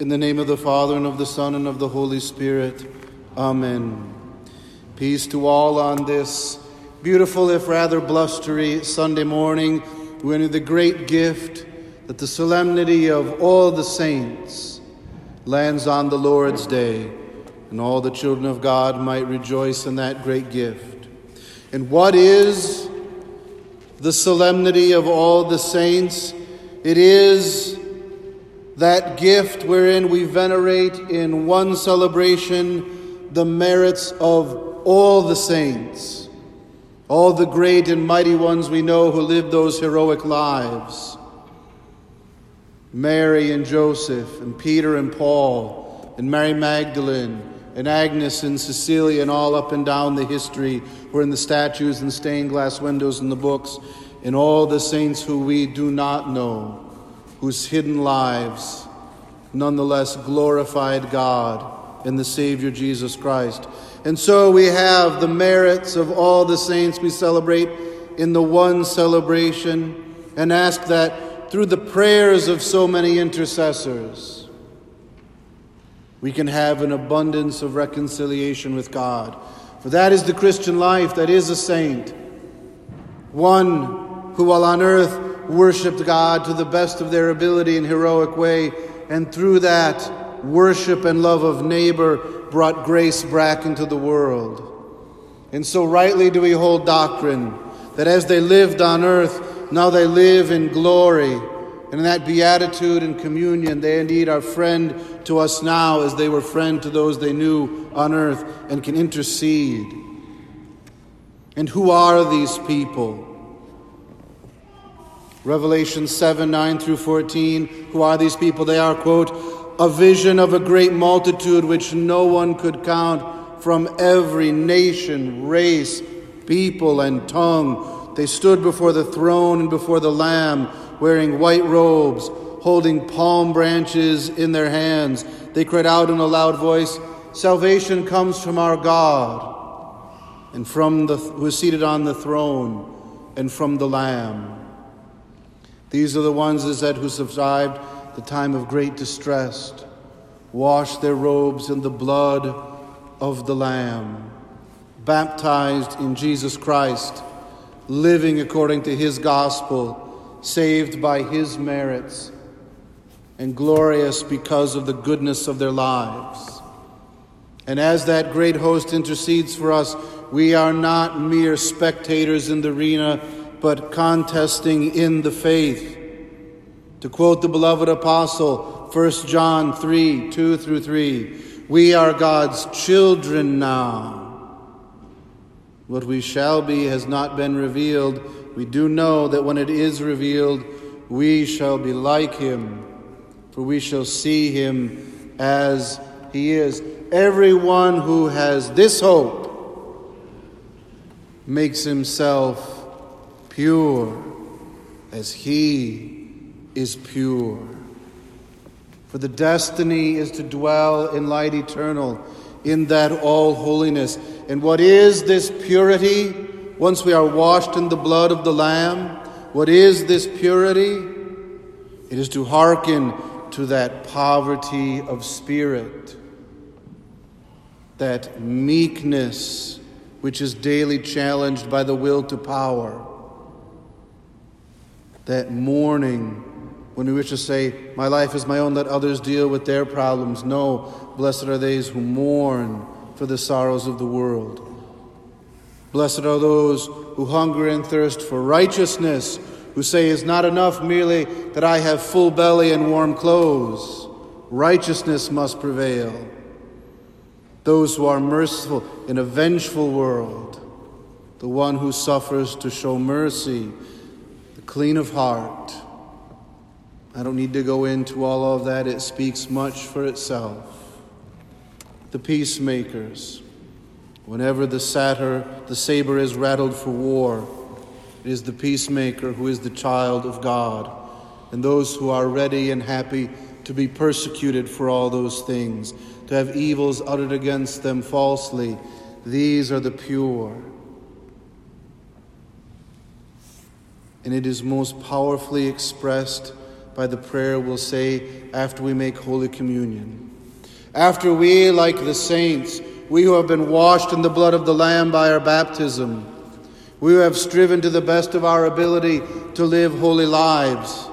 In the name of the Father, and of the Son, and of the Holy Spirit. Amen. Peace to all on this beautiful, if rather blustery, Sunday morning, We when the great gift that the solemnity of all the saints lands on the Lord's day, and all the children of God might rejoice in that great gift. And what is the solemnity of all the saints? It is that gift wherein we venerate in one celebration the merits of all the saints, all the great and mighty ones we know who lived those heroic lives. Mary and Joseph, and Peter and Paul, and Mary Magdalene, and Agnes and Cecilia, and all up and down the history, were in the statues and stained glass windows in the books, and all the saints who we do not know, whose hidden lives nonetheless glorified God and the Savior Jesus Christ. And so we have the merits of all the saints we celebrate in the one celebration and ask that through the prayers of so many intercessors, we can have an abundance of reconciliation with God. For that is the Christian life, that is a saint. One who, while on earth, worshiped God to the best of their ability in heroic way, and through that worship and love of neighbor brought grace back into the world. And so rightly do we hold doctrine that as they lived on earth, now they live in glory. And in that beatitude and communion, they indeed are friend to us now as they were friend to those they knew on earth and can intercede. And who are these people? Revelation 7 9 through 14. Who are these people? They are, quote, a vision of a great multitude which no one could count from every nation, race, people, and tongue. They stood before the throne and before the Lamb, wearing white robes, holding palm branches in their hands. They cried out in a loud voice, Salvation comes from our God, and from the who is seated on the throne, and from the Lamb. These are the ones, it said, who survived the time of great distress, washed their robes in the blood of the Lamb, baptized in Jesus Christ, living according to his gospel, saved by his merits, and glorious because of the goodness of their lives. And as that great host intercedes for us, we are not mere spectators in the arena but contesting in the faith. To quote the beloved apostle, 1 John 3 2 through 3, we are God's children now. What we shall be has not been revealed. We do know that when it is revealed, we shall be like him, for we shall see him as he is. Everyone who has this hope makes himself pure as he is pure. For the destiny is to dwell in light eternal, in that all holiness. And what is this purity? Once we are washed in the blood of the Lamb, what is this purity? It is to hearken to that poverty of spirit, that meekness which is daily challenged by the will to power that mourning when we wish to say, My life is my own, let others deal with their problems. No, blessed are those who mourn for the sorrows of the world. Blessed are those who hunger and thirst for righteousness, who say, It's not enough merely that I have full belly and warm clothes. Righteousness must prevail. Those who are merciful in a vengeful world, the one who suffers to show mercy clean of heart. I don't need to go into all of that, it speaks much for itself. The peacemakers, whenever the satyr, the saber is rattled for war, it is the peacemaker who is the child of God, and those who are ready and happy to be persecuted for all those things, to have evils uttered against them falsely. These are the pure. And it is most powerfully expressed by the prayer we'll say after we make Holy Communion. After we, like the saints, we who have been washed in the blood of the Lamb by our baptism, we who have striven to the best of our ability to live holy lives,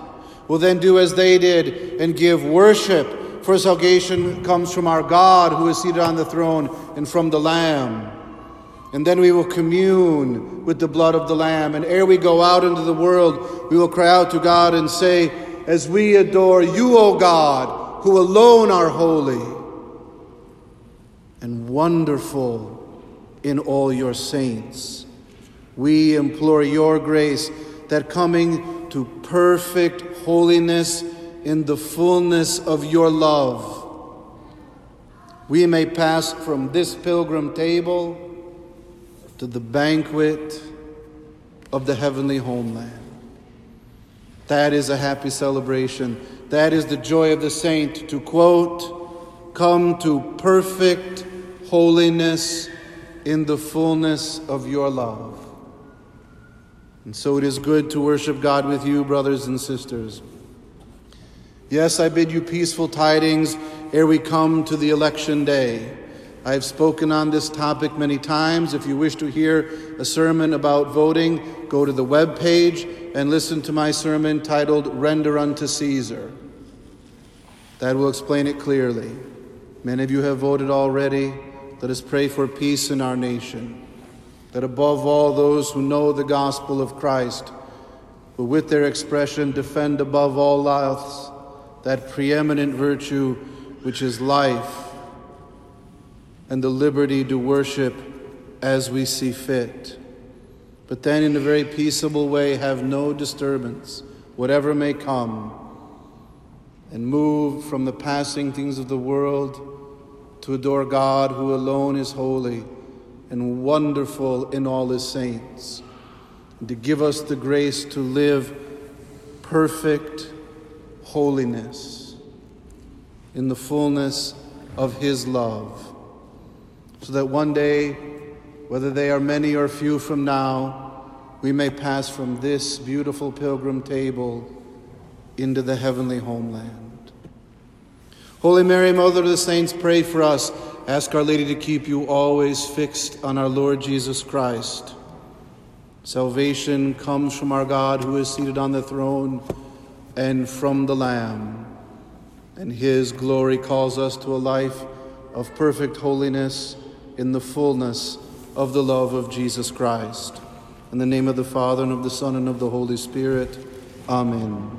will then do as they did and give worship, for salvation comes from our God who is seated on the throne and from the Lamb. And then we will commune with the blood of the Lamb. And ere we go out into the world, we will cry out to God and say, As we adore you, O God, who alone are holy and wonderful in all your saints, we implore your grace that coming to perfect holiness in the fullness of your love, we may pass from this pilgrim table to the banquet of the heavenly homeland. That is a happy celebration. That is the joy of the saint to quote, Come to perfect holiness in the fullness of your love. And so it is good to worship God with you, brothers and sisters. Yes, I bid you peaceful tidings ere we come to the election day. I have spoken on this topic many times. If you wish to hear a sermon about voting, go to the web page and listen to my sermon titled Render Unto Caesar. That will explain it clearly. Many of you have voted already. Let us pray for peace in our nation. That above all, those who know the gospel of Christ will, with their expression, defend above all else that preeminent virtue which is life and the liberty to worship as we see fit. But then, in a very peaceable way, have no disturbance, whatever may come, and move from the passing things of the world to adore God who alone is holy and wonderful in all his saints, and to give us the grace to live perfect holiness in the fullness of his love so that one day, whether they are many or few from now, we may pass from this beautiful pilgrim table into the heavenly homeland. Holy Mary, Mother of the Saints, pray for us. Ask Our Lady to keep you always fixed on our Lord Jesus Christ. Salvation comes from our God who is seated on the throne and from the Lamb. And his glory calls us to a life of perfect holiness in the fullness of the love of Jesus Christ. In the name of the Father, and of the Son, and of the Holy Spirit. Amen.